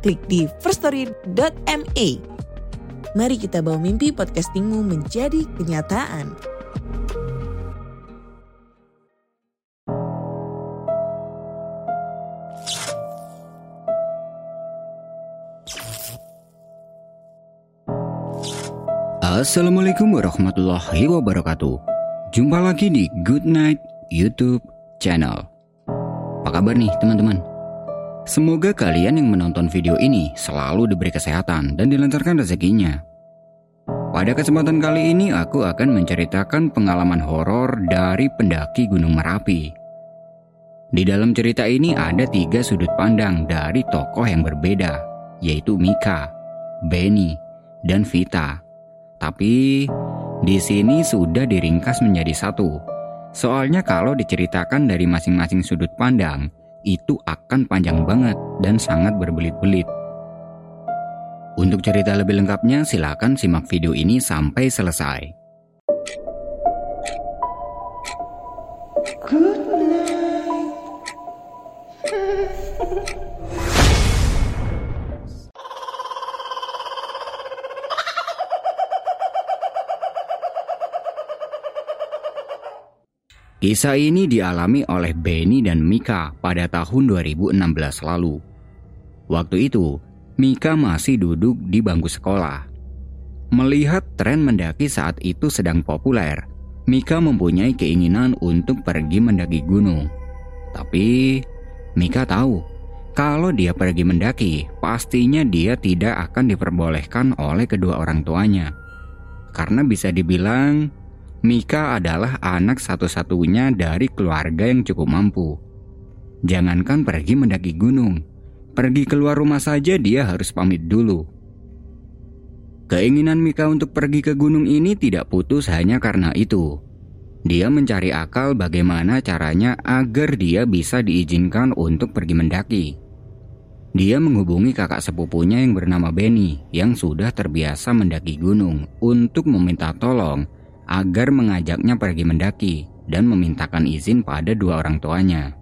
klik di firststory.me. Mari kita bawa mimpi podcastingmu menjadi kenyataan. Assalamualaikum warahmatullahi wabarakatuh. Jumpa lagi di Good Night YouTube channel. Apa kabar nih teman-teman? Semoga kalian yang menonton video ini selalu diberi kesehatan dan dilancarkan rezekinya. Pada kesempatan kali ini aku akan menceritakan pengalaman horor dari pendaki Gunung Merapi. Di dalam cerita ini ada tiga sudut pandang dari tokoh yang berbeda, yaitu Mika, Benny, dan Vita. Tapi di sini sudah diringkas menjadi satu. Soalnya kalau diceritakan dari masing-masing sudut pandang, itu akan panjang banget dan sangat berbelit-belit. Untuk cerita lebih lengkapnya, silakan simak video ini sampai selesai. Good Kisah ini dialami oleh Benny dan Mika pada tahun 2016 lalu. Waktu itu, Mika masih duduk di bangku sekolah. Melihat tren mendaki saat itu sedang populer, Mika mempunyai keinginan untuk pergi mendaki gunung. Tapi, Mika tahu kalau dia pergi mendaki, pastinya dia tidak akan diperbolehkan oleh kedua orang tuanya. Karena bisa dibilang Mika adalah anak satu-satunya dari keluarga yang cukup mampu. Jangankan pergi mendaki gunung, pergi keluar rumah saja dia harus pamit dulu. Keinginan Mika untuk pergi ke gunung ini tidak putus hanya karena itu. Dia mencari akal bagaimana caranya agar dia bisa diizinkan untuk pergi mendaki. Dia menghubungi kakak sepupunya yang bernama Benny yang sudah terbiasa mendaki gunung untuk meminta tolong agar mengajaknya pergi mendaki dan memintakan izin pada dua orang tuanya.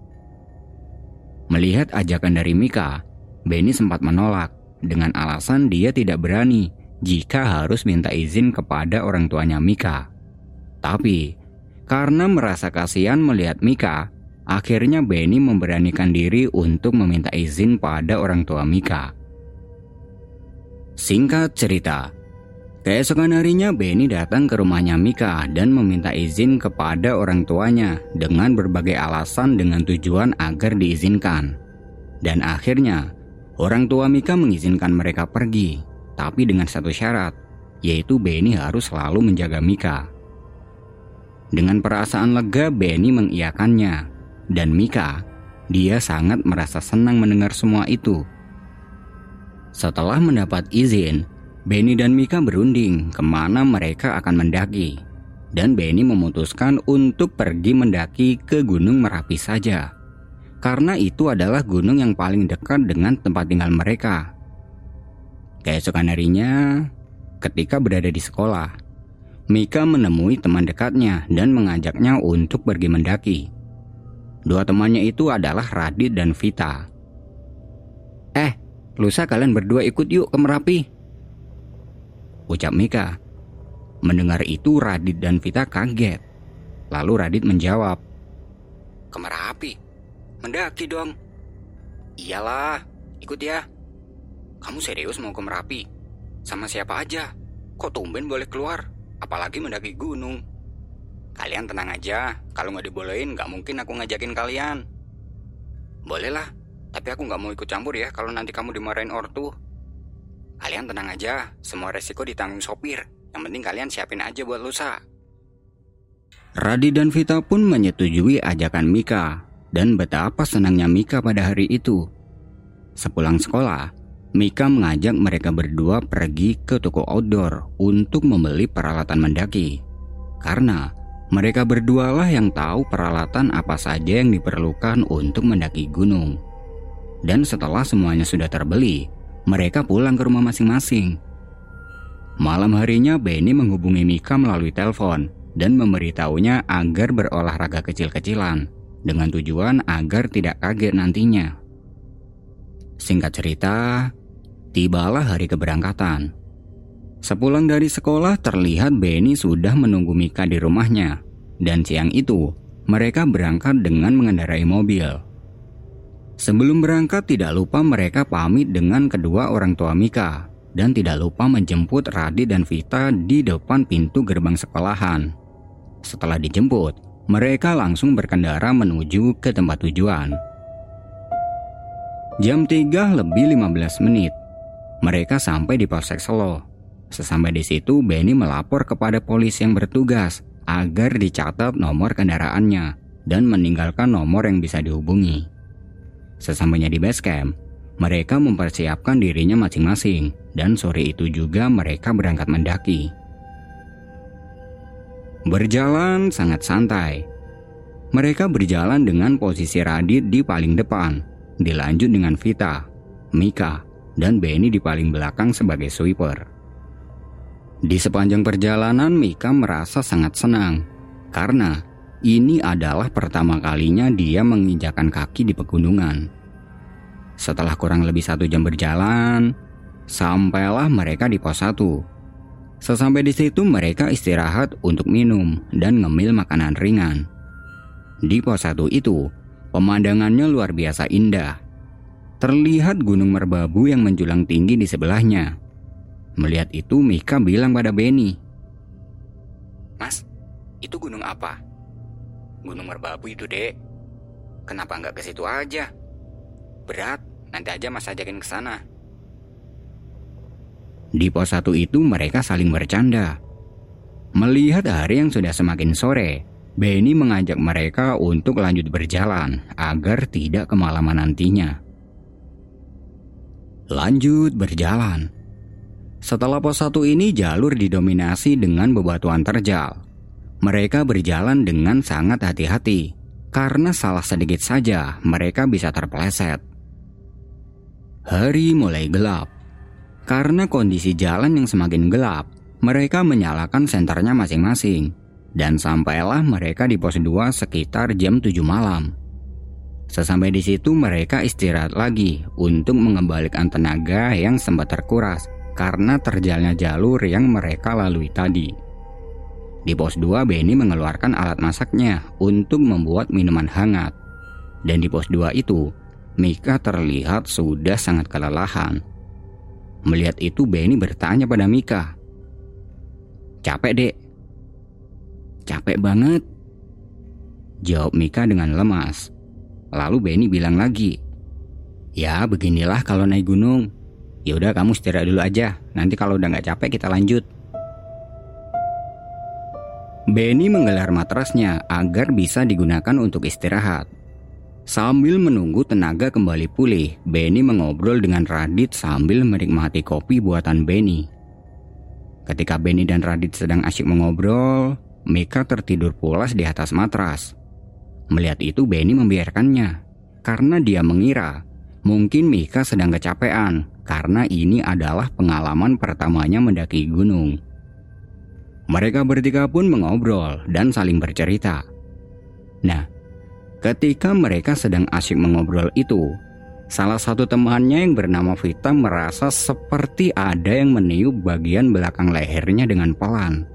Melihat ajakan dari Mika, Benny sempat menolak dengan alasan dia tidak berani jika harus minta izin kepada orang tuanya Mika. Tapi, karena merasa kasihan melihat Mika, akhirnya Benny memberanikan diri untuk meminta izin pada orang tua Mika. Singkat cerita, keesokan harinya Benny datang ke rumahnya Mika dan meminta izin kepada orang tuanya dengan berbagai alasan dengan tujuan agar diizinkan. Dan akhirnya, orang tua Mika mengizinkan mereka pergi, tapi dengan satu syarat, yaitu Benny harus selalu menjaga Mika. Dengan perasaan lega, Benny mengiyakannya, dan Mika, dia sangat merasa senang mendengar semua itu. Setelah mendapat izin, Benny dan Mika berunding ke mana mereka akan mendaki. Dan Benny memutuskan untuk pergi mendaki ke Gunung Merapi saja. Karena itu adalah gunung yang paling dekat dengan tempat tinggal mereka. Keesokan harinya, ketika berada di sekolah, Mika menemui teman dekatnya dan mengajaknya untuk pergi mendaki. Dua temannya itu adalah Radit dan Vita. Eh, lusa kalian berdua ikut yuk ke Merapi. Ucap Mika. Mendengar itu Radit dan Vita kaget. Lalu Radit menjawab. Ke Merapi? Mendaki dong. Iyalah, ikut ya. Kamu serius mau ke Merapi? Sama siapa aja? Kok tumben boleh keluar? Apalagi mendaki gunung. Kalian tenang aja, kalau nggak dibolehin nggak mungkin aku ngajakin kalian. Bolehlah, tapi aku nggak mau ikut campur ya kalau nanti kamu dimarahin ortu. Kalian tenang aja, semua resiko ditanggung sopir. Yang penting kalian siapin aja buat lusa. Radi dan Vita pun menyetujui ajakan Mika dan betapa senangnya Mika pada hari itu. Sepulang sekolah, Mika mengajak mereka berdua pergi ke toko outdoor untuk membeli peralatan mendaki. Karena mereka berdualah yang tahu peralatan apa saja yang diperlukan untuk mendaki gunung. Dan setelah semuanya sudah terbeli, mereka pulang ke rumah masing-masing. Malam harinya Benny menghubungi Mika melalui telepon dan memberitahunya agar berolahraga kecil-kecilan dengan tujuan agar tidak kaget nantinya. Singkat cerita, tibalah hari keberangkatan. Sepulang dari sekolah terlihat Benny sudah menunggu Mika di rumahnya dan siang itu mereka berangkat dengan mengendarai mobil. Sebelum berangkat tidak lupa mereka pamit dengan kedua orang tua Mika dan tidak lupa menjemput Radit dan Vita di depan pintu gerbang sekolahan. Setelah dijemput, mereka langsung berkendara menuju ke tempat tujuan. Jam 3 lebih 15 menit, mereka sampai di Polsek Selo. Sesampai di situ, Benny melapor kepada polisi yang bertugas agar dicatat nomor kendaraannya dan meninggalkan nomor yang bisa dihubungi. Sesampainya di base camp, mereka mempersiapkan dirinya masing-masing dan sore itu juga mereka berangkat mendaki. Berjalan sangat santai. Mereka berjalan dengan posisi Radit di paling depan, dilanjut dengan Vita, Mika, dan Benny di paling belakang sebagai sweeper. Di sepanjang perjalanan Mika merasa sangat senang karena ini adalah pertama kalinya dia menginjakan kaki di pegunungan. Setelah kurang lebih satu jam berjalan, sampailah mereka di pos satu. Sesampai di situ mereka istirahat untuk minum dan ngemil makanan ringan. Di pos satu itu, pemandangannya luar biasa indah. Terlihat gunung merbabu yang menjulang tinggi di sebelahnya. Melihat itu Mika bilang pada Benny, Mas, itu gunung apa? Gunung Merbabu itu, Dek. Kenapa nggak ke situ aja? Berat, nanti aja Mas ajakin ke sana. Di pos satu itu mereka saling bercanda. Melihat hari yang sudah semakin sore, Benny mengajak mereka untuk lanjut berjalan agar tidak kemalaman nantinya. Lanjut berjalan. Setelah pos satu ini jalur didominasi dengan bebatuan terjal. Mereka berjalan dengan sangat hati-hati, karena salah sedikit saja mereka bisa terpeleset. Hari mulai gelap. Karena kondisi jalan yang semakin gelap, mereka menyalakan senternya masing-masing. Dan sampailah mereka di pos 2 sekitar jam 7 malam. Sesampai di situ mereka istirahat lagi untuk mengembalikan tenaga yang sempat terkuras karena terjalnya jalur yang mereka lalui tadi. Di pos 2 Benny mengeluarkan alat masaknya untuk membuat minuman hangat. Dan di pos 2 itu, Mika terlihat sudah sangat kelelahan. Melihat itu Benny bertanya pada Mika. Capek dek? Capek banget. Jawab Mika dengan lemas. Lalu Benny bilang lagi. Ya beginilah kalau naik gunung. Yaudah kamu istirahat dulu aja. Nanti kalau udah gak capek kita lanjut. Benny menggelar matrasnya agar bisa digunakan untuk istirahat. Sambil menunggu tenaga kembali pulih, Benny mengobrol dengan Radit sambil menikmati kopi buatan Benny. Ketika Benny dan Radit sedang asyik mengobrol, Mika tertidur pulas di atas matras. Melihat itu Benny membiarkannya, karena dia mengira mungkin Mika sedang kecapean karena ini adalah pengalaman pertamanya mendaki gunung. Mereka bertiga pun mengobrol dan saling bercerita. Nah, ketika mereka sedang asyik mengobrol itu, salah satu temannya yang bernama Vita merasa seperti ada yang meniup bagian belakang lehernya dengan pelan.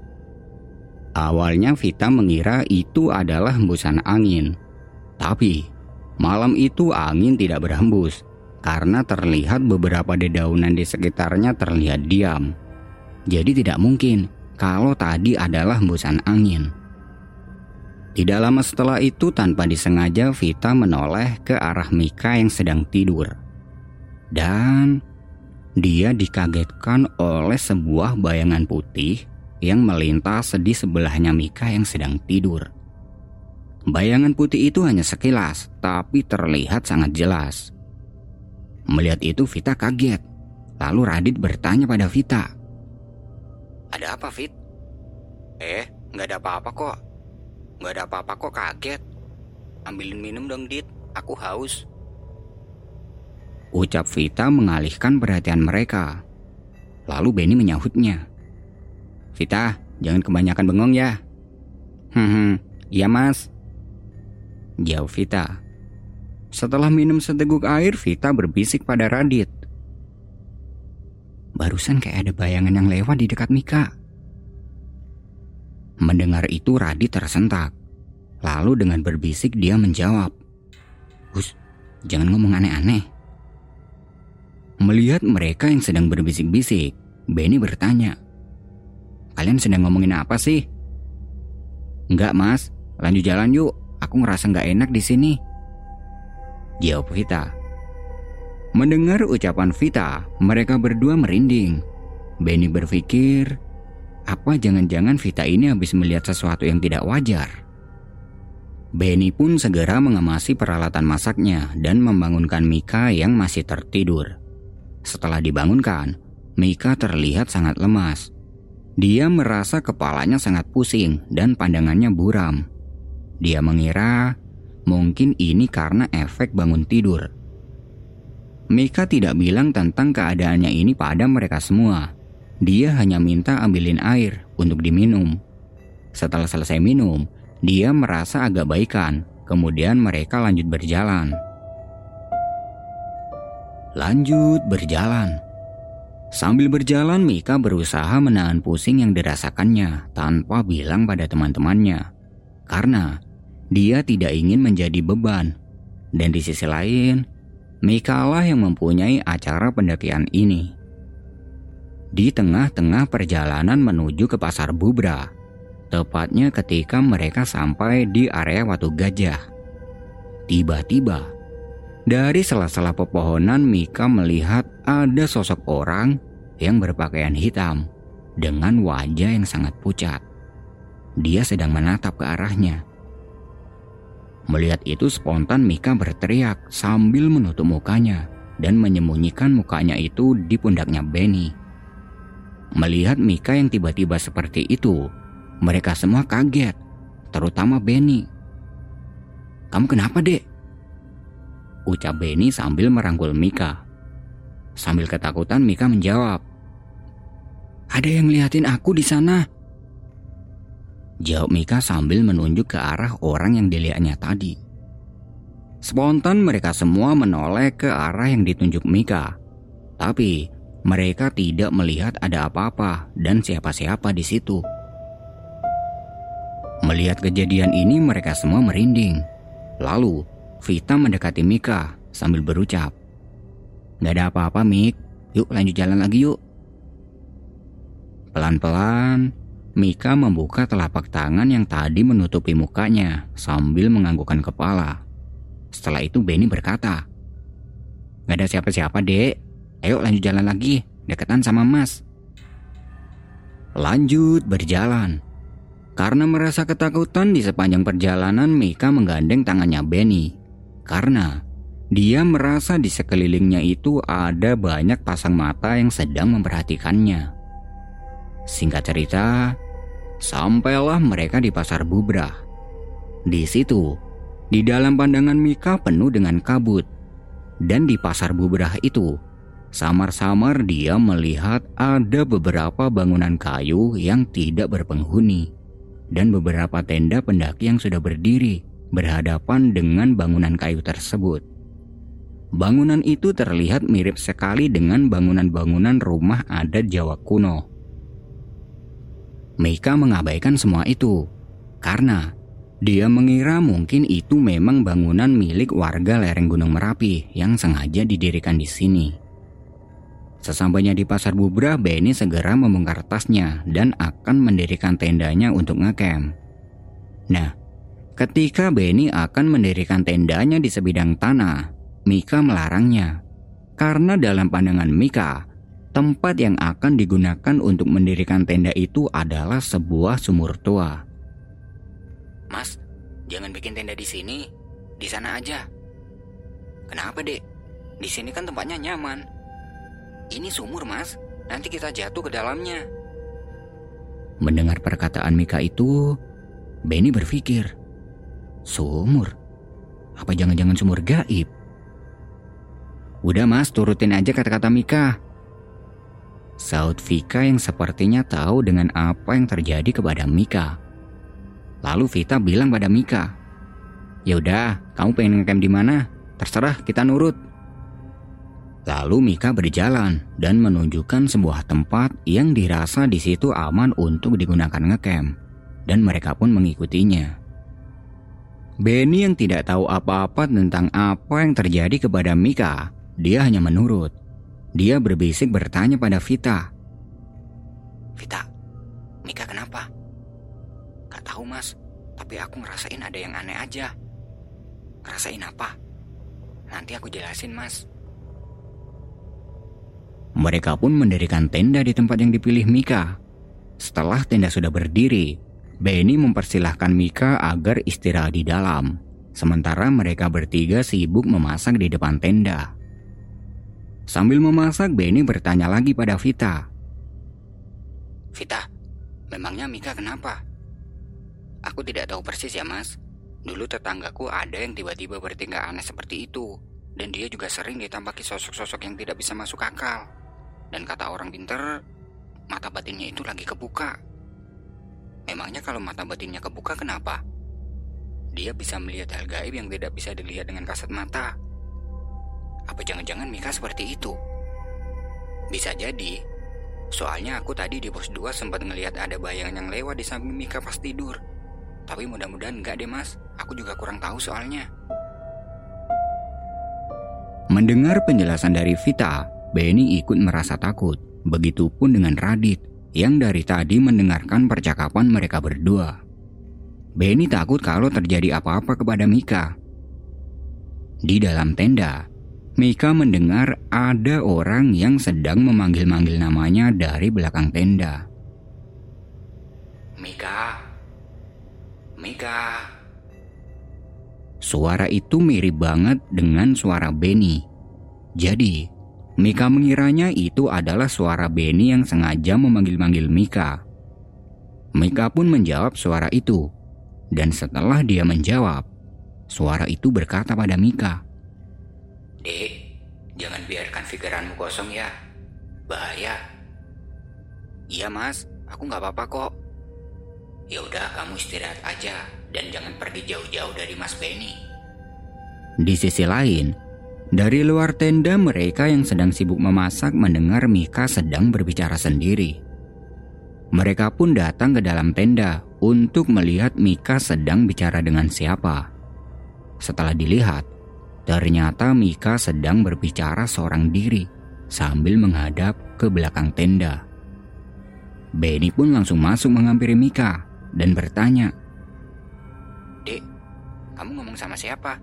Awalnya Vita mengira itu adalah hembusan angin. Tapi, malam itu angin tidak berhembus karena terlihat beberapa dedaunan di sekitarnya terlihat diam. Jadi tidak mungkin kalau tadi adalah hembusan angin. Tidak lama setelah itu tanpa disengaja Vita menoleh ke arah Mika yang sedang tidur. Dan dia dikagetkan oleh sebuah bayangan putih yang melintas di sebelahnya Mika yang sedang tidur. Bayangan putih itu hanya sekilas, tapi terlihat sangat jelas. Melihat itu Vita kaget Lalu Radit bertanya pada Vita. Ada apa, Fit? Eh, nggak ada apa-apa kok. Nggak ada apa-apa kok kaget. Ambilin minum dong, Dit. Aku haus. Ucap Vita mengalihkan perhatian mereka. Lalu Benny menyahutnya. Vita, jangan kebanyakan bengong ya. Hmm, iya mas. Jauh Vita. Setelah minum seteguk air, Vita berbisik pada Radit. Barusan kayak ada bayangan yang lewat di dekat Mika. Mendengar itu Radit tersentak. Lalu dengan berbisik dia menjawab. Hus, jangan ngomong aneh-aneh. Melihat mereka yang sedang berbisik-bisik, Benny bertanya. Kalian sedang ngomongin apa sih? Enggak mas, lanjut jalan yuk. Aku ngerasa nggak enak di sini. Jawab Vita. Mendengar ucapan Vita, mereka berdua merinding. Benny berpikir, apa jangan-jangan Vita ini habis melihat sesuatu yang tidak wajar? Benny pun segera mengemasi peralatan masaknya dan membangunkan Mika yang masih tertidur. Setelah dibangunkan, Mika terlihat sangat lemas. Dia merasa kepalanya sangat pusing dan pandangannya buram. Dia mengira mungkin ini karena efek bangun tidur. Mika tidak bilang tentang keadaannya ini pada mereka semua. Dia hanya minta ambilin air untuk diminum. Setelah selesai minum, dia merasa agak baikan. Kemudian mereka lanjut berjalan. Lanjut berjalan. Sambil berjalan, Mika berusaha menahan pusing yang dirasakannya tanpa bilang pada teman-temannya. Karena dia tidak ingin menjadi beban. Dan di sisi lain, Mika lah yang mempunyai acara pendakian ini. Di tengah-tengah perjalanan menuju ke pasar Bubra, tepatnya ketika mereka sampai di area Watu Gajah. Tiba-tiba, dari sela-sela pepohonan Mika melihat ada sosok orang yang berpakaian hitam dengan wajah yang sangat pucat. Dia sedang menatap ke arahnya. Melihat itu spontan Mika berteriak sambil menutup mukanya dan menyembunyikan mukanya itu di pundaknya Benny. Melihat Mika yang tiba-tiba seperti itu, mereka semua kaget, terutama Benny. Kamu kenapa, Dek? Ucap Benny sambil merangkul Mika. Sambil ketakutan Mika menjawab, "Ada yang liatin aku di sana." Jawab Mika sambil menunjuk ke arah orang yang dilihatnya tadi. Spontan mereka semua menoleh ke arah yang ditunjuk Mika. Tapi mereka tidak melihat ada apa-apa dan siapa-siapa di situ. Melihat kejadian ini mereka semua merinding. Lalu Vita mendekati Mika sambil berucap. Gak ada apa-apa Mik, yuk lanjut jalan lagi yuk. Pelan-pelan Mika membuka telapak tangan yang tadi menutupi mukanya sambil menganggukkan kepala. Setelah itu Benny berkata, Gak ada siapa-siapa dek, ayo lanjut jalan lagi, deketan sama mas. Lanjut berjalan. Karena merasa ketakutan di sepanjang perjalanan Mika menggandeng tangannya Benny. Karena dia merasa di sekelilingnya itu ada banyak pasang mata yang sedang memperhatikannya. Singkat cerita, Sampailah mereka di pasar Bubra. Di situ, di dalam pandangan Mika penuh dengan kabut. Dan di pasar Bubrah itu, samar-samar dia melihat ada beberapa bangunan kayu yang tidak berpenghuni. Dan beberapa tenda pendaki yang sudah berdiri berhadapan dengan bangunan kayu tersebut. Bangunan itu terlihat mirip sekali dengan bangunan-bangunan rumah adat Jawa kuno Meika mengabaikan semua itu karena dia mengira mungkin itu memang bangunan milik warga lereng Gunung Merapi yang sengaja didirikan di sini. Sesampainya di pasar Bubra, Benny segera membongkar tasnya dan akan mendirikan tendanya untuk ngecamp. Nah, ketika Benny akan mendirikan tendanya di sebidang tanah, Mika melarangnya. Karena dalam pandangan Mika, Tempat yang akan digunakan untuk mendirikan tenda itu adalah sebuah sumur tua. Mas, jangan bikin tenda di sini. Di sana aja. Kenapa, Dek? Di sini kan tempatnya nyaman. Ini sumur mas, nanti kita jatuh ke dalamnya. Mendengar perkataan Mika itu, Benny berpikir, sumur? Apa jangan-jangan sumur gaib? Udah mas, turutin aja kata-kata Mika. Saud Vika yang sepertinya tahu dengan apa yang terjadi kepada Mika. Lalu Vita bilang pada Mika, "Ya udah, kamu pengen ngecamp di mana? Terserah, kita nurut." Lalu Mika berjalan dan menunjukkan sebuah tempat yang dirasa di situ aman untuk digunakan ngecamp, dan mereka pun mengikutinya. Benny yang tidak tahu apa-apa tentang apa yang terjadi kepada Mika, dia hanya menurut. Dia berbisik bertanya pada Vita. Vita, Mika kenapa? Gak tahu mas, tapi aku ngerasain ada yang aneh aja. Ngerasain apa? Nanti aku jelasin mas. Mereka pun mendirikan tenda di tempat yang dipilih Mika. Setelah tenda sudah berdiri, Benny mempersilahkan Mika agar istirahat di dalam. Sementara mereka bertiga sibuk memasak di depan tenda. Sambil memasak, Benny bertanya lagi pada Vita. Vita, memangnya Mika kenapa? Aku tidak tahu persis ya mas. Dulu tetanggaku ada yang tiba-tiba bertingkah aneh seperti itu. Dan dia juga sering ditampaki sosok-sosok yang tidak bisa masuk akal. Dan kata orang pinter, mata batinnya itu lagi kebuka. Memangnya kalau mata batinnya kebuka kenapa? Dia bisa melihat hal gaib yang tidak bisa dilihat dengan kasat mata. Apa jangan-jangan Mika seperti itu? Bisa jadi. Soalnya aku tadi di pos 2 sempat ngelihat ada bayangan yang lewat di samping Mika pas tidur. Tapi mudah-mudahan enggak deh mas, aku juga kurang tahu soalnya. Mendengar penjelasan dari Vita, Benny ikut merasa takut. Begitupun dengan Radit yang dari tadi mendengarkan percakapan mereka berdua. Benny takut kalau terjadi apa-apa kepada Mika. Di dalam tenda, Mika mendengar ada orang yang sedang memanggil-manggil namanya dari belakang tenda. Mika, Mika. Suara itu mirip banget dengan suara Benny. Jadi, Mika mengiranya itu adalah suara Benny yang sengaja memanggil-manggil Mika. Mika pun menjawab suara itu. Dan setelah dia menjawab, suara itu berkata pada Mika, Dek, jangan biarkan pikiranmu kosong ya. Bahaya. Iya mas, aku nggak apa-apa kok. Ya udah kamu istirahat aja dan jangan pergi jauh-jauh dari Mas Benny. Di sisi lain, dari luar tenda mereka yang sedang sibuk memasak mendengar Mika sedang berbicara sendiri. Mereka pun datang ke dalam tenda untuk melihat Mika sedang bicara dengan siapa. Setelah dilihat, ternyata Mika sedang berbicara seorang diri sambil menghadap ke belakang tenda. Benny pun langsung masuk menghampiri Mika dan bertanya, Dek, kamu ngomong sama siapa?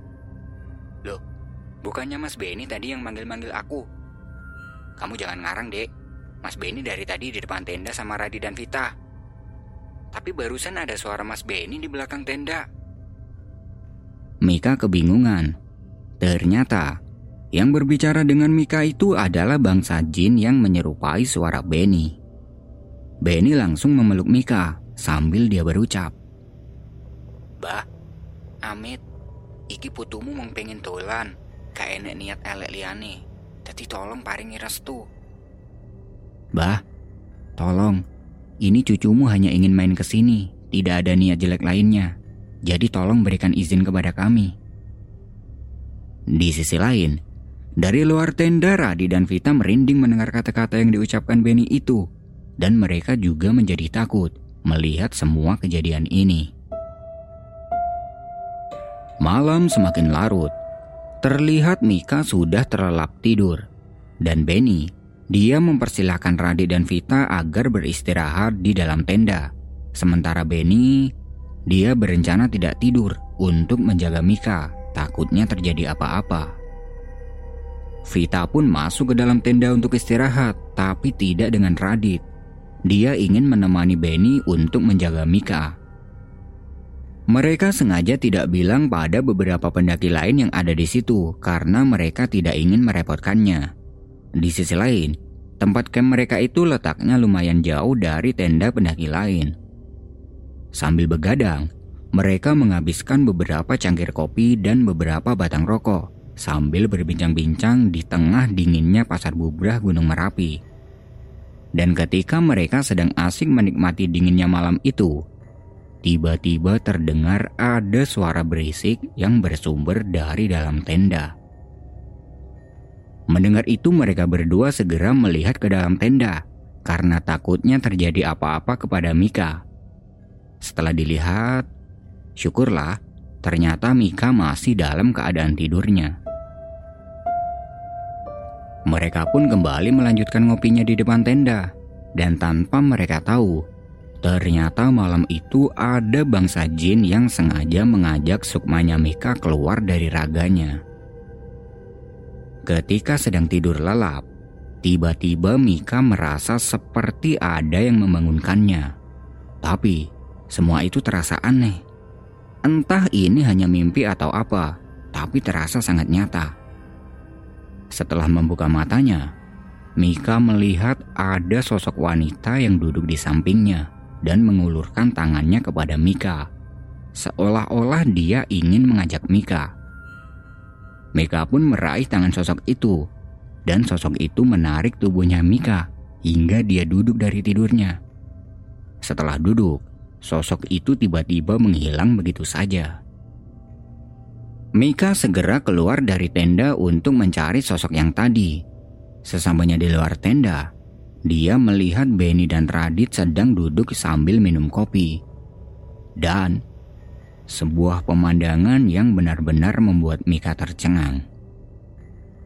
Loh, Bukannya Mas Benny tadi yang manggil-manggil aku. Kamu jangan ngarang, Dek. Mas Benny dari tadi di depan tenda sama Radi dan Vita. Tapi barusan ada suara Mas Benny di belakang tenda. Mika kebingungan. Ternyata yang berbicara dengan Mika itu adalah bangsa jin yang menyerupai suara Benny. Benny langsung memeluk Mika sambil dia berucap. Bah, Amit, iki putumu mau pengen tolan. Gak enek niat elek liane. Jadi tolong paringi restu. Bah, tolong. Ini cucumu hanya ingin main ke sini, tidak ada niat jelek lainnya. Jadi tolong berikan izin kepada kami. Di sisi lain, dari luar tenda Radi dan Vita merinding mendengar kata-kata yang diucapkan Benny itu. Dan mereka juga menjadi takut melihat semua kejadian ini. Malam semakin larut Terlihat Mika sudah terlelap tidur. Dan Benny, dia mempersilahkan Radit dan Vita agar beristirahat di dalam tenda. Sementara Benny, dia berencana tidak tidur untuk menjaga Mika, takutnya terjadi apa-apa. Vita pun masuk ke dalam tenda untuk istirahat, tapi tidak dengan Radit. Dia ingin menemani Benny untuk menjaga Mika. Mereka sengaja tidak bilang pada beberapa pendaki lain yang ada di situ karena mereka tidak ingin merepotkannya. Di sisi lain, Tempat camp mereka itu letaknya lumayan jauh dari tenda pendaki lain. Sambil begadang, mereka menghabiskan beberapa cangkir kopi dan beberapa batang rokok sambil berbincang-bincang di tengah dinginnya pasar bubrah Gunung Merapi. Dan ketika mereka sedang asik menikmati dinginnya malam itu, tiba-tiba terdengar ada suara berisik yang bersumber dari dalam tenda. Mendengar itu mereka berdua segera melihat ke dalam tenda karena takutnya terjadi apa-apa kepada Mika. Setelah dilihat, syukurlah ternyata Mika masih dalam keadaan tidurnya. Mereka pun kembali melanjutkan ngopinya di depan tenda dan tanpa mereka tahu, ternyata malam itu ada bangsa jin yang sengaja mengajak Sukmanya Mika keluar dari raganya. Ketika sedang tidur lelap, tiba-tiba Mika merasa seperti ada yang membangunkannya. Tapi, semua itu terasa aneh. Entah ini hanya mimpi atau apa, tapi terasa sangat nyata. Setelah membuka matanya, Mika melihat ada sosok wanita yang duduk di sampingnya dan mengulurkan tangannya kepada Mika. Seolah-olah dia ingin mengajak Mika Mika pun meraih tangan sosok itu, dan sosok itu menarik tubuhnya Mika hingga dia duduk dari tidurnya. Setelah duduk, sosok itu tiba-tiba menghilang begitu saja. Mika segera keluar dari tenda untuk mencari sosok yang tadi. Sesampainya di luar tenda, dia melihat Benny dan Radit sedang duduk sambil minum kopi. Dan sebuah pemandangan yang benar-benar membuat Mika tercengang.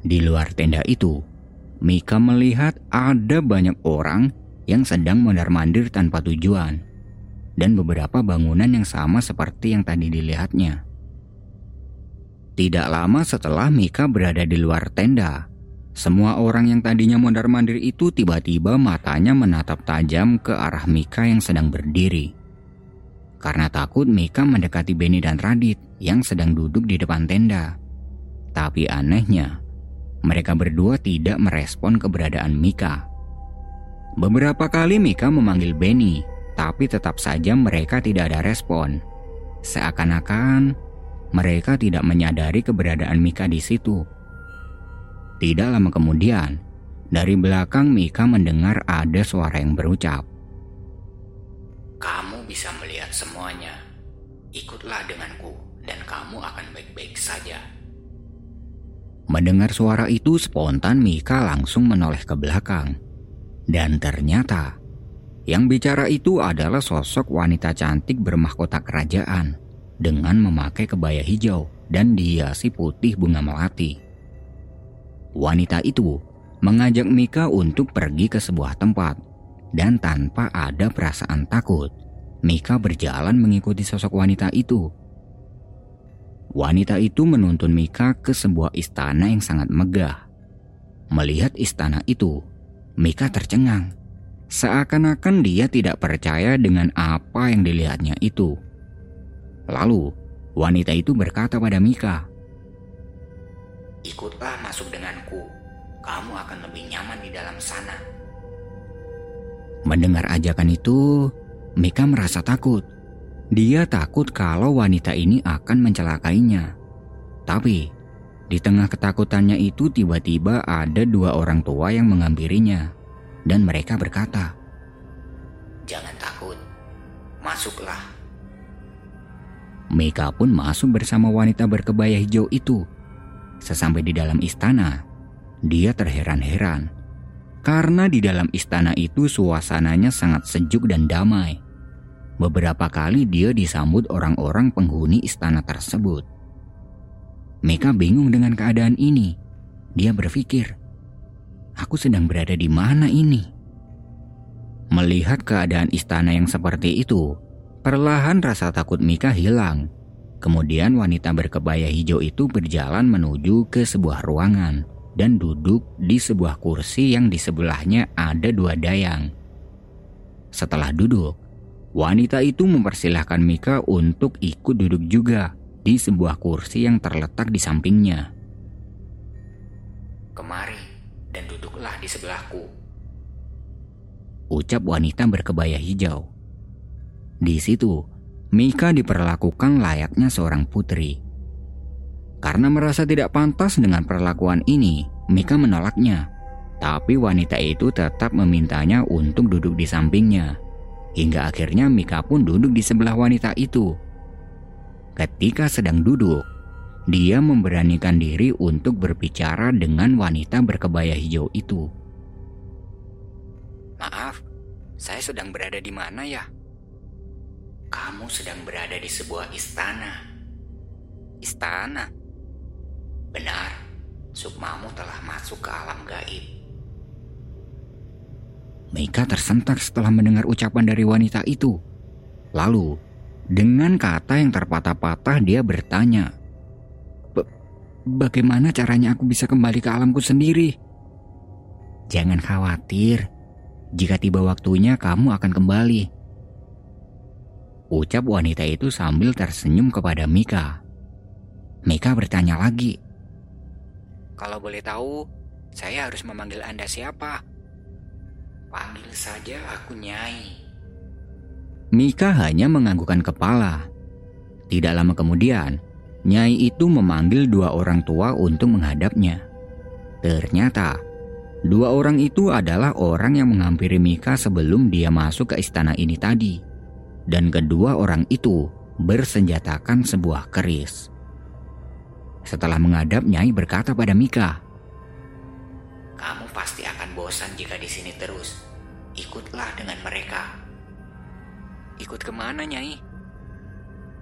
Di luar tenda itu, Mika melihat ada banyak orang yang sedang mondar-mandir tanpa tujuan dan beberapa bangunan yang sama seperti yang tadi dilihatnya. Tidak lama setelah Mika berada di luar tenda, semua orang yang tadinya mondar-mandir itu tiba-tiba matanya menatap tajam ke arah Mika yang sedang berdiri karena takut Mika mendekati Benny dan Radit yang sedang duduk di depan tenda. Tapi anehnya, mereka berdua tidak merespon keberadaan Mika. Beberapa kali Mika memanggil Benny, tapi tetap saja mereka tidak ada respon. Seakan-akan mereka tidak menyadari keberadaan Mika di situ. Tidak lama kemudian, dari belakang Mika mendengar ada suara yang berucap. Kamu bisa melihat semuanya. Ikutlah denganku dan kamu akan baik-baik saja. Mendengar suara itu spontan Mika langsung menoleh ke belakang. Dan ternyata yang bicara itu adalah sosok wanita cantik bermahkota kerajaan dengan memakai kebaya hijau dan dihiasi putih bunga melati. Wanita itu mengajak Mika untuk pergi ke sebuah tempat dan tanpa ada perasaan takut, Mika berjalan mengikuti sosok wanita itu. Wanita itu menuntun Mika ke sebuah istana yang sangat megah. Melihat istana itu, Mika tercengang. Seakan-akan dia tidak percaya dengan apa yang dilihatnya itu. Lalu, wanita itu berkata pada Mika, Ikutlah masuk denganku, kamu akan lebih nyaman di dalam sana. Mendengar ajakan itu, Mika merasa takut. Dia takut kalau wanita ini akan mencelakainya. Tapi, di tengah ketakutannya itu tiba-tiba ada dua orang tua yang menghampirinya. Dan mereka berkata, Jangan takut, masuklah. Mika pun masuk bersama wanita berkebaya hijau itu. Sesampai di dalam istana, dia terheran-heran karena di dalam istana itu suasananya sangat sejuk dan damai. Beberapa kali dia disambut orang-orang penghuni istana tersebut. Meka bingung dengan keadaan ini. Dia berpikir, aku sedang berada di mana ini? Melihat keadaan istana yang seperti itu, perlahan rasa takut Mika hilang. Kemudian wanita berkebaya hijau itu berjalan menuju ke sebuah ruangan dan duduk di sebuah kursi yang di sebelahnya ada dua dayang. Setelah duduk, wanita itu mempersilahkan Mika untuk ikut duduk juga di sebuah kursi yang terletak di sampingnya. Kemari duduklah di sebelahku. ucap wanita berkebaya hijau. Di situ, Mika diperlakukan layaknya seorang putri. Karena merasa tidak pantas dengan perlakuan ini, Mika menolaknya. Tapi wanita itu tetap memintanya untuk duduk di sampingnya. Hingga akhirnya Mika pun duduk di sebelah wanita itu. Ketika sedang duduk, dia memberanikan diri untuk berbicara dengan wanita berkebaya hijau itu. Maaf, saya sedang berada di mana ya? Kamu sedang berada di sebuah istana. Istana? Benar, Sukmamu telah masuk ke alam gaib. Meika tersentak setelah mendengar ucapan dari wanita itu. Lalu, dengan kata yang terpatah-patah dia bertanya, Bagaimana caranya aku bisa kembali ke alamku sendiri? Jangan khawatir, jika tiba waktunya kamu akan kembali. Ucap wanita itu sambil tersenyum kepada Mika. Mika bertanya lagi. Kalau boleh tahu, saya harus memanggil Anda siapa? Panggil saja aku Nyai. Mika hanya menganggukkan kepala. Tidak lama kemudian, Nyai itu memanggil dua orang tua untuk menghadapnya. Ternyata, dua orang itu adalah orang yang menghampiri Mika sebelum dia masuk ke istana ini tadi. Dan kedua orang itu bersenjatakan sebuah keris. Setelah menghadap, Nyai berkata pada Mika, Kamu pasti akan bosan jika di sini terus. Ikutlah dengan mereka. Ikut ke mana, Nyai?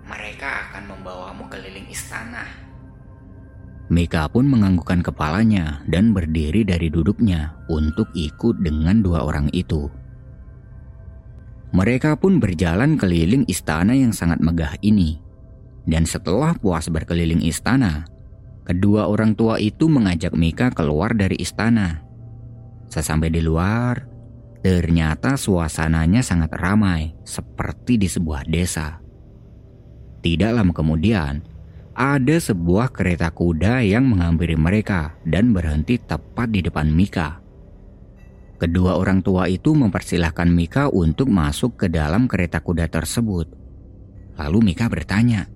Mereka akan membawamu keliling istana. Mika pun menganggukkan kepalanya dan berdiri dari duduknya untuk ikut dengan dua orang itu. Mereka pun berjalan keliling istana yang sangat megah ini. Dan setelah puas berkeliling istana, kedua orang tua itu mengajak Mika keluar dari istana. Sesampai di luar, ternyata suasananya sangat ramai seperti di sebuah desa. Tidak lama kemudian, ada sebuah kereta kuda yang menghampiri mereka dan berhenti tepat di depan Mika. Kedua orang tua itu mempersilahkan Mika untuk masuk ke dalam kereta kuda tersebut. Lalu Mika bertanya,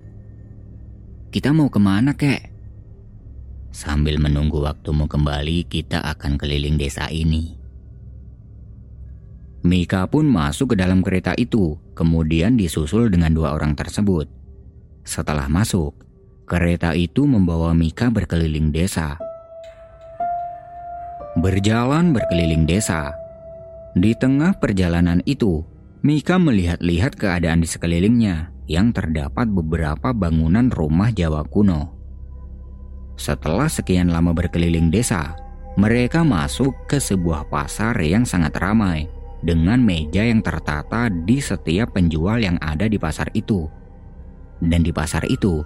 "Kita mau ke mana, kek?" Sambil menunggu waktumu kembali, kita akan keliling desa ini. Mika pun masuk ke dalam kereta itu, kemudian disusul dengan dua orang tersebut. Setelah masuk, kereta itu membawa Mika berkeliling desa. Berjalan berkeliling desa. Di tengah perjalanan itu, Mika melihat-lihat keadaan di sekelilingnya yang terdapat beberapa bangunan rumah Jawa kuno. Setelah sekian lama berkeliling desa, mereka masuk ke sebuah pasar yang sangat ramai dengan meja yang tertata di setiap penjual yang ada di pasar itu. Dan di pasar itu,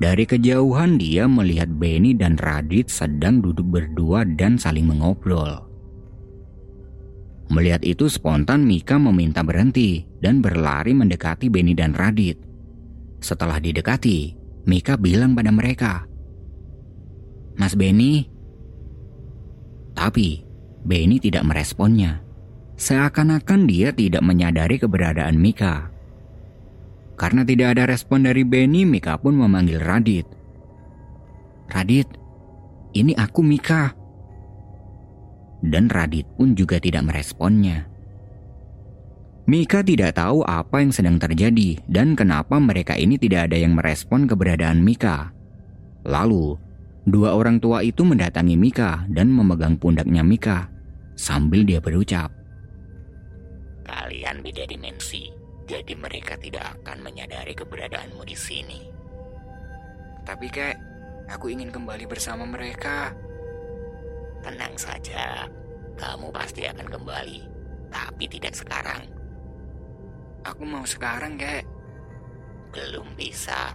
dari kejauhan dia melihat Benny dan Radit sedang duduk berdua dan saling mengobrol. Melihat itu spontan Mika meminta berhenti dan berlari mendekati Benny dan Radit. Setelah didekati, Mika bilang pada mereka, Mas Benny. Tapi Benny tidak meresponnya. Seakan-akan dia tidak menyadari keberadaan Mika. Karena tidak ada respon dari Benny, Mika pun memanggil Radit. Radit, ini aku Mika. Dan Radit pun juga tidak meresponnya. Mika tidak tahu apa yang sedang terjadi dan kenapa mereka ini tidak ada yang merespon keberadaan Mika. Lalu, dua orang tua itu mendatangi Mika dan memegang pundaknya Mika sambil dia berucap. Kalian beda dimensi jadi mereka tidak akan menyadari keberadaanmu di sini. Tapi kek, aku ingin kembali bersama mereka. Tenang saja, kamu pasti akan kembali, tapi tidak sekarang. Aku mau sekarang, kek. Belum bisa.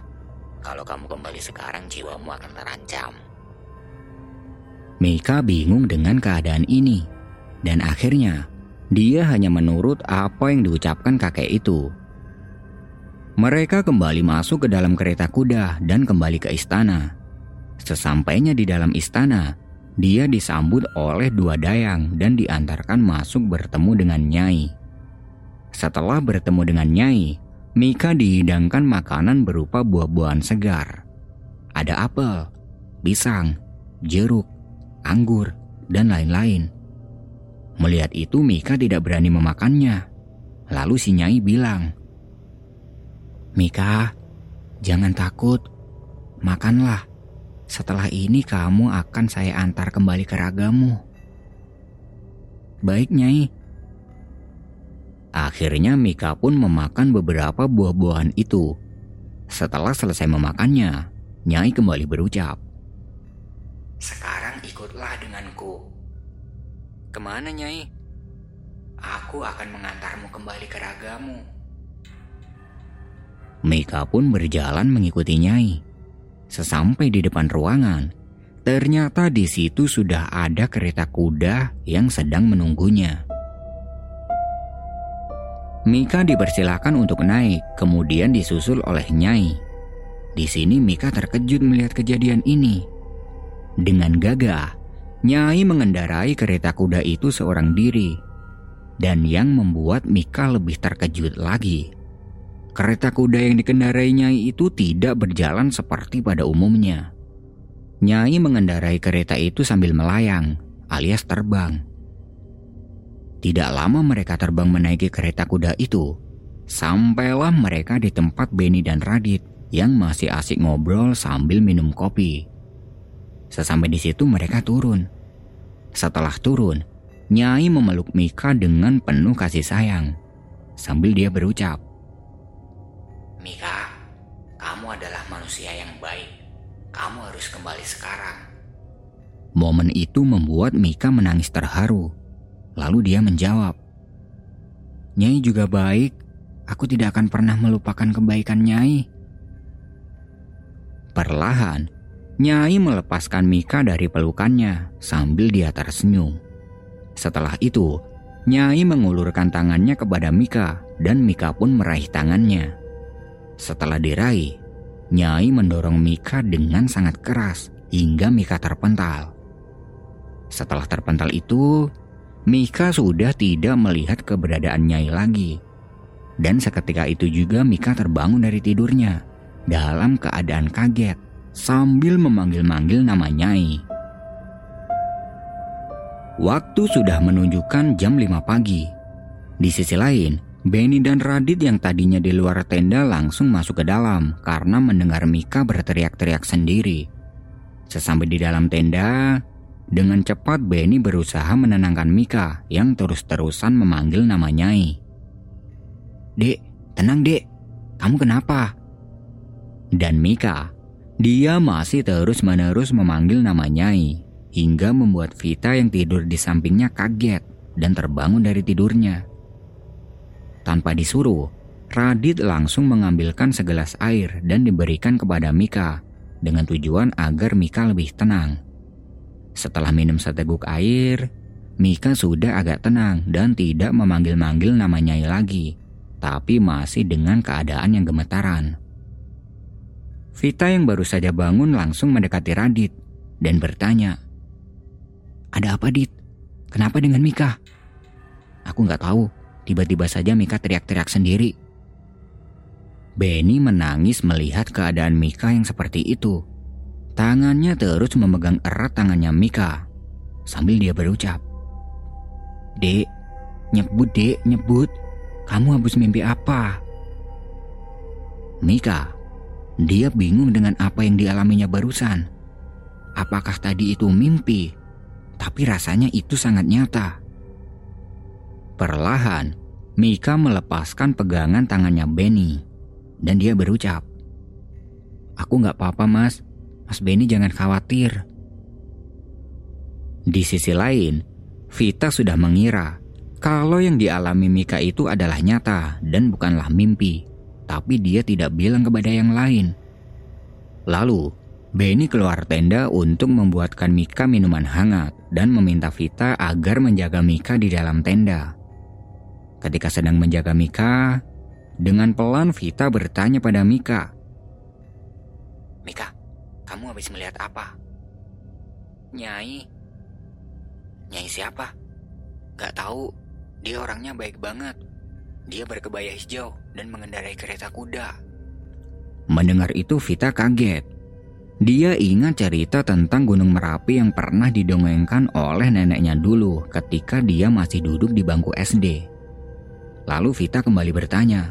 Kalau kamu kembali sekarang, jiwamu akan terancam. Mika bingung dengan keadaan ini, dan akhirnya dia hanya menurut apa yang diucapkan kakek itu. Mereka kembali masuk ke dalam kereta kuda dan kembali ke istana. Sesampainya di dalam istana, dia disambut oleh dua dayang dan diantarkan masuk bertemu dengan Nyai. Setelah bertemu dengan Nyai, Mika dihidangkan makanan berupa buah-buahan segar. Ada apel, pisang, jeruk, anggur, dan lain-lain. Melihat itu Mika tidak berani memakannya. Lalu si Nyai bilang, Mika, jangan takut, makanlah. Setelah ini kamu akan saya antar kembali ke ragamu. Baik, Nyai. Akhirnya Mika pun memakan beberapa buah-buahan itu. Setelah selesai memakannya, Nyai kembali berucap. Sekarang ikutlah denganku. Ke mana, Nyai? Aku akan mengantarmu kembali ke ragamu. Mika pun berjalan mengikuti Nyai. Sesampai di depan ruangan, ternyata di situ sudah ada kereta kuda yang sedang menunggunya. Mika dipersilakan untuk naik, kemudian disusul oleh Nyai. Di sini Mika terkejut melihat kejadian ini. Dengan gagah, Nyai mengendarai kereta kuda itu seorang diri. Dan yang membuat Mika lebih terkejut lagi Kereta kuda yang dikendarai Nyai itu tidak berjalan seperti pada umumnya. Nyai mengendarai kereta itu sambil melayang, alias terbang. Tidak lama mereka terbang menaiki kereta kuda itu, sampailah mereka di tempat Benny dan Radit yang masih asik ngobrol sambil minum kopi. Sesampai di situ mereka turun. Setelah turun, Nyai memeluk Mika dengan penuh kasih sayang, sambil dia berucap, Mika, kamu adalah manusia yang baik. Kamu harus kembali sekarang. Momen itu membuat Mika menangis terharu. Lalu dia menjawab, Nyai juga baik. Aku tidak akan pernah melupakan kebaikan Nyai. Perlahan, Nyai melepaskan Mika dari pelukannya sambil dia tersenyum. Setelah itu, Nyai mengulurkan tangannya kepada Mika dan Mika pun meraih tangannya. Setelah diraih, Nyai mendorong Mika dengan sangat keras hingga Mika terpental. Setelah terpental itu, Mika sudah tidak melihat keberadaan Nyai lagi. Dan seketika itu juga Mika terbangun dari tidurnya dalam keadaan kaget sambil memanggil-manggil nama Nyai. Waktu sudah menunjukkan jam 5 pagi. Di sisi lain, Benny dan Radit yang tadinya di luar tenda langsung masuk ke dalam karena mendengar Mika berteriak-teriak sendiri. Sesampai di dalam tenda, dengan cepat Benny berusaha menenangkan Mika yang terus-terusan memanggil nama Nyai. Dek, tenang dek, kamu kenapa? Dan Mika, dia masih terus-menerus memanggil nama Nyai hingga membuat Vita yang tidur di sampingnya kaget dan terbangun dari tidurnya. Tanpa disuruh, Radit langsung mengambilkan segelas air dan diberikan kepada Mika dengan tujuan agar Mika lebih tenang. Setelah minum seteguk air, Mika sudah agak tenang dan tidak memanggil-manggil nama Nyai lagi, tapi masih dengan keadaan yang gemetaran. Vita yang baru saja bangun langsung mendekati Radit dan bertanya, Ada apa Dit? Kenapa dengan Mika? Aku nggak tahu, Tiba-tiba saja Mika teriak-teriak sendiri. Benny menangis melihat keadaan Mika yang seperti itu. Tangannya terus memegang erat tangannya Mika. Sambil dia berucap. Dek, nyebut dek, nyebut. Kamu habis mimpi apa? Mika, dia bingung dengan apa yang dialaminya barusan. Apakah tadi itu mimpi? Tapi rasanya itu sangat nyata. Perlahan, Mika melepaskan pegangan tangannya Benny dan dia berucap, Aku gak apa-apa mas, mas Benny jangan khawatir. Di sisi lain, Vita sudah mengira kalau yang dialami Mika itu adalah nyata dan bukanlah mimpi, tapi dia tidak bilang kepada yang lain. Lalu, Benny keluar tenda untuk membuatkan Mika minuman hangat dan meminta Vita agar menjaga Mika di dalam tenda. Ketika sedang menjaga Mika, dengan pelan Vita bertanya pada Mika. Mika, kamu habis melihat apa? Nyai, Nyai siapa? Gak tahu. Dia orangnya baik banget. Dia berkebaya hijau dan mengendarai kereta kuda. Mendengar itu Vita kaget. Dia ingat cerita tentang Gunung Merapi yang pernah didongengkan oleh neneknya dulu ketika dia masih duduk di bangku SD. Lalu Vita kembali bertanya,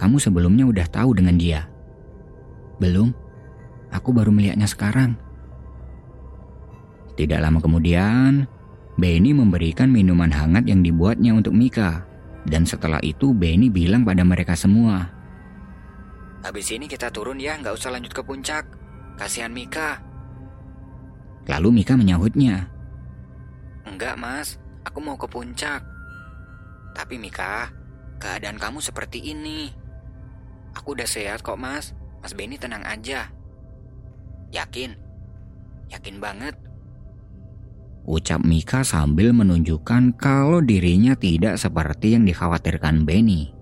"Kamu sebelumnya udah tahu dengan dia?" "Belum. Aku baru melihatnya sekarang." Tidak lama kemudian, Benny memberikan minuman hangat yang dibuatnya untuk Mika. Dan setelah itu Benny bilang pada mereka semua. Habis ini kita turun ya, nggak usah lanjut ke puncak. Kasihan Mika. Lalu Mika menyahutnya. Enggak mas, aku mau ke puncak. Tapi Mika, keadaan kamu seperti ini. Aku udah sehat kok mas, mas Benny tenang aja. Yakin? Yakin banget Ucap Mika sambil menunjukkan kalau dirinya tidak seperti yang dikhawatirkan Benny.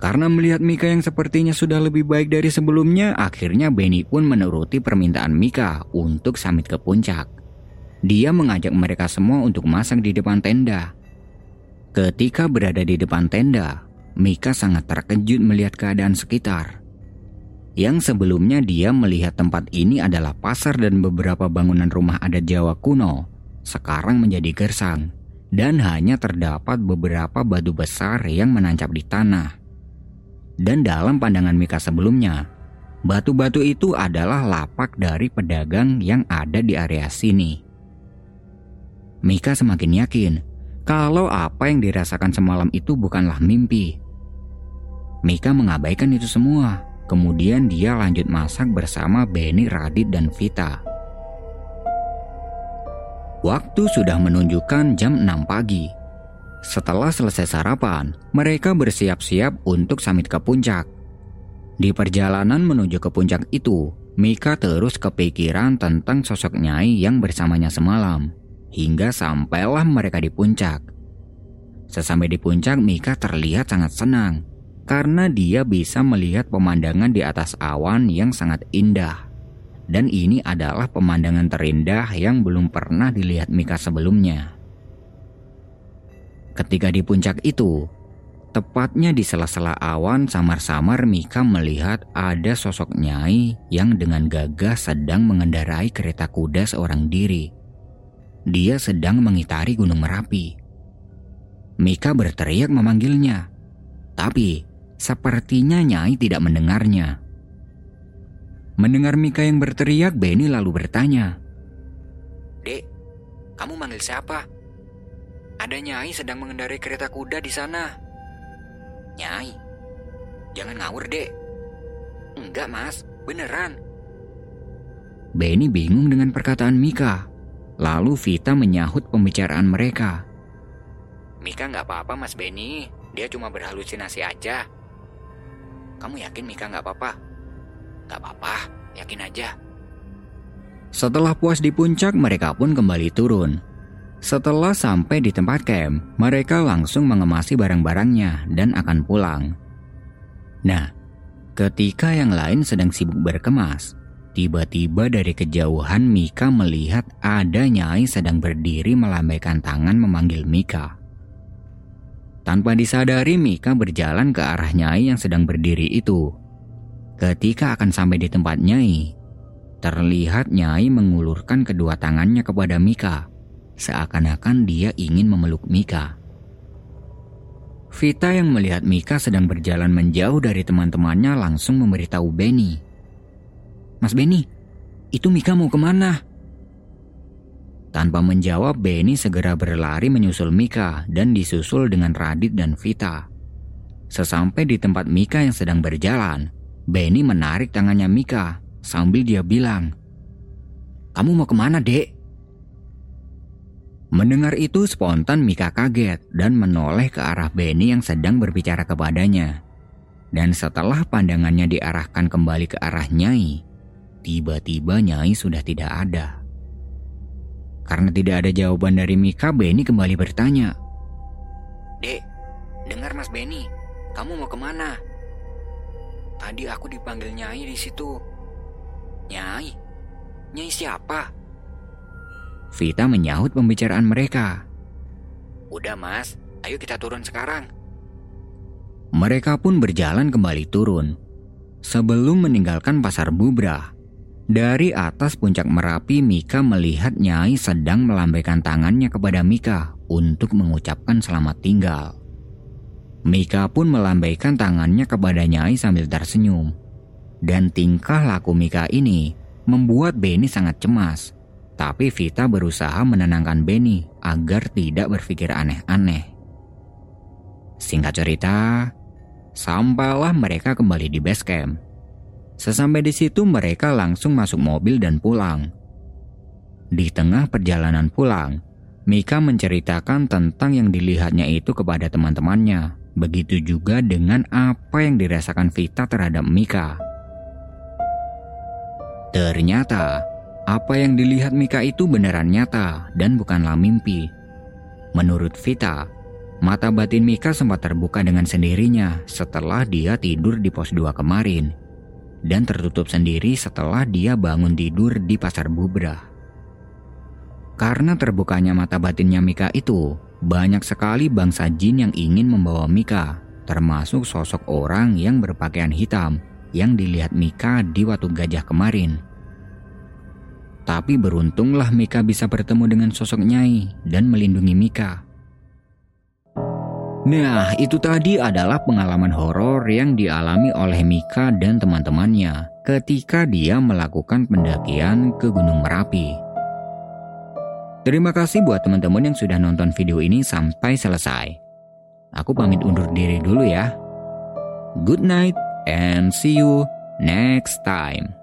Karena melihat Mika yang sepertinya sudah lebih baik dari sebelumnya, akhirnya Benny pun menuruti permintaan Mika untuk samit ke puncak. Dia mengajak mereka semua untuk masak di depan tenda. Ketika berada di depan tenda, Mika sangat terkejut melihat keadaan sekitar yang sebelumnya dia melihat tempat ini adalah pasar dan beberapa bangunan rumah adat Jawa kuno, sekarang menjadi gersang dan hanya terdapat beberapa batu besar yang menancap di tanah. Dan dalam pandangan Mika sebelumnya, batu-batu itu adalah lapak dari pedagang yang ada di area sini. Mika semakin yakin kalau apa yang dirasakan semalam itu bukanlah mimpi. Mika mengabaikan itu semua Kemudian dia lanjut masak bersama Benny, Radit, dan Vita. Waktu sudah menunjukkan jam 6 pagi. Setelah selesai sarapan, mereka bersiap-siap untuk samit ke puncak. Di perjalanan menuju ke puncak itu, Mika terus kepikiran tentang sosok Nyai yang bersamanya semalam, hingga sampailah mereka di puncak. Sesampai di puncak, Mika terlihat sangat senang karena dia bisa melihat pemandangan di atas awan yang sangat indah. Dan ini adalah pemandangan terindah yang belum pernah dilihat Mika sebelumnya. Ketika di puncak itu, tepatnya di sela-sela awan samar-samar Mika melihat ada sosok Nyai yang dengan gagah sedang mengendarai kereta kuda seorang diri. Dia sedang mengitari Gunung Merapi. Mika berteriak memanggilnya, tapi Sepertinya Nyai tidak mendengarnya. Mendengar Mika yang berteriak, Benny lalu bertanya. Dek, kamu manggil siapa? Ada Nyai sedang mengendarai kereta kuda di sana. Nyai, jangan ngawur dek. Enggak mas, beneran. Benny bingung dengan perkataan Mika. Lalu Vita menyahut pembicaraan mereka. Mika nggak apa-apa mas Benny, dia cuma berhalusinasi aja. Kamu yakin Mika nggak apa-apa? Nggak apa-apa, yakin aja. Setelah puas di puncak, mereka pun kembali turun. Setelah sampai di tempat camp, mereka langsung mengemasi barang-barangnya dan akan pulang. Nah, ketika yang lain sedang sibuk berkemas, tiba-tiba dari kejauhan Mika melihat ada Nyai sedang berdiri melambaikan tangan memanggil Mika. Tanpa disadari Mika berjalan ke arah Nyai yang sedang berdiri itu. Ketika akan sampai di tempat Nyai, terlihat Nyai mengulurkan kedua tangannya kepada Mika, seakan-akan dia ingin memeluk Mika. Vita yang melihat Mika sedang berjalan menjauh dari teman-temannya langsung memberitahu Benny. Mas Benny, itu Mika mau ke mana? Tanpa menjawab, Benny segera berlari menyusul Mika dan disusul dengan Radit dan Vita. Sesampai di tempat Mika yang sedang berjalan, Benny menarik tangannya Mika sambil dia bilang, Kamu mau ke mana dek? Mendengar itu spontan Mika kaget dan menoleh ke arah Benny yang sedang berbicara kepadanya. Dan setelah pandangannya diarahkan kembali ke arah Nyai, tiba-tiba Nyai sudah tidak ada. Karena tidak ada jawaban dari Mika, Benny kembali bertanya. Dek, dengar Mas Benny, kamu mau ke mana? Tadi aku dipanggil Nyai di situ. Nyai? Nyai siapa? Vita menyahut pembicaraan mereka. Udah mas, ayo kita turun sekarang. Mereka pun berjalan kembali turun. Sebelum meninggalkan pasar Bubra, dari atas puncak Merapi Mika melihat Nyai sedang melambaikan tangannya kepada Mika untuk mengucapkan selamat tinggal. Mika pun melambaikan tangannya kepada Nyai sambil tersenyum. Dan tingkah laku Mika ini membuat Benny sangat cemas. Tapi Vita berusaha menenangkan Benny agar tidak berpikir aneh-aneh. Singkat cerita, sampailah mereka kembali di base camp. Sesampai di situ mereka langsung masuk mobil dan pulang. Di tengah perjalanan pulang, Mika menceritakan tentang yang dilihatnya itu kepada teman-temannya. Begitu juga dengan apa yang dirasakan Vita terhadap Mika. Ternyata, apa yang dilihat Mika itu beneran nyata dan bukanlah mimpi. Menurut Vita, mata batin Mika sempat terbuka dengan sendirinya setelah dia tidur di pos 2 kemarin dan tertutup sendiri setelah dia bangun tidur di pasar Bubra. Karena terbukanya mata batinnya Mika itu, banyak sekali bangsa jin yang ingin membawa Mika, termasuk sosok orang yang berpakaian hitam yang dilihat Mika di Watu Gajah kemarin. Tapi beruntunglah Mika bisa bertemu dengan sosok Nyai dan melindungi Mika. Nah, itu tadi adalah pengalaman horor yang dialami oleh Mika dan teman-temannya ketika dia melakukan pendakian ke Gunung Merapi. Terima kasih buat teman-teman yang sudah nonton video ini sampai selesai. Aku pamit undur diri dulu ya. Good night and see you next time.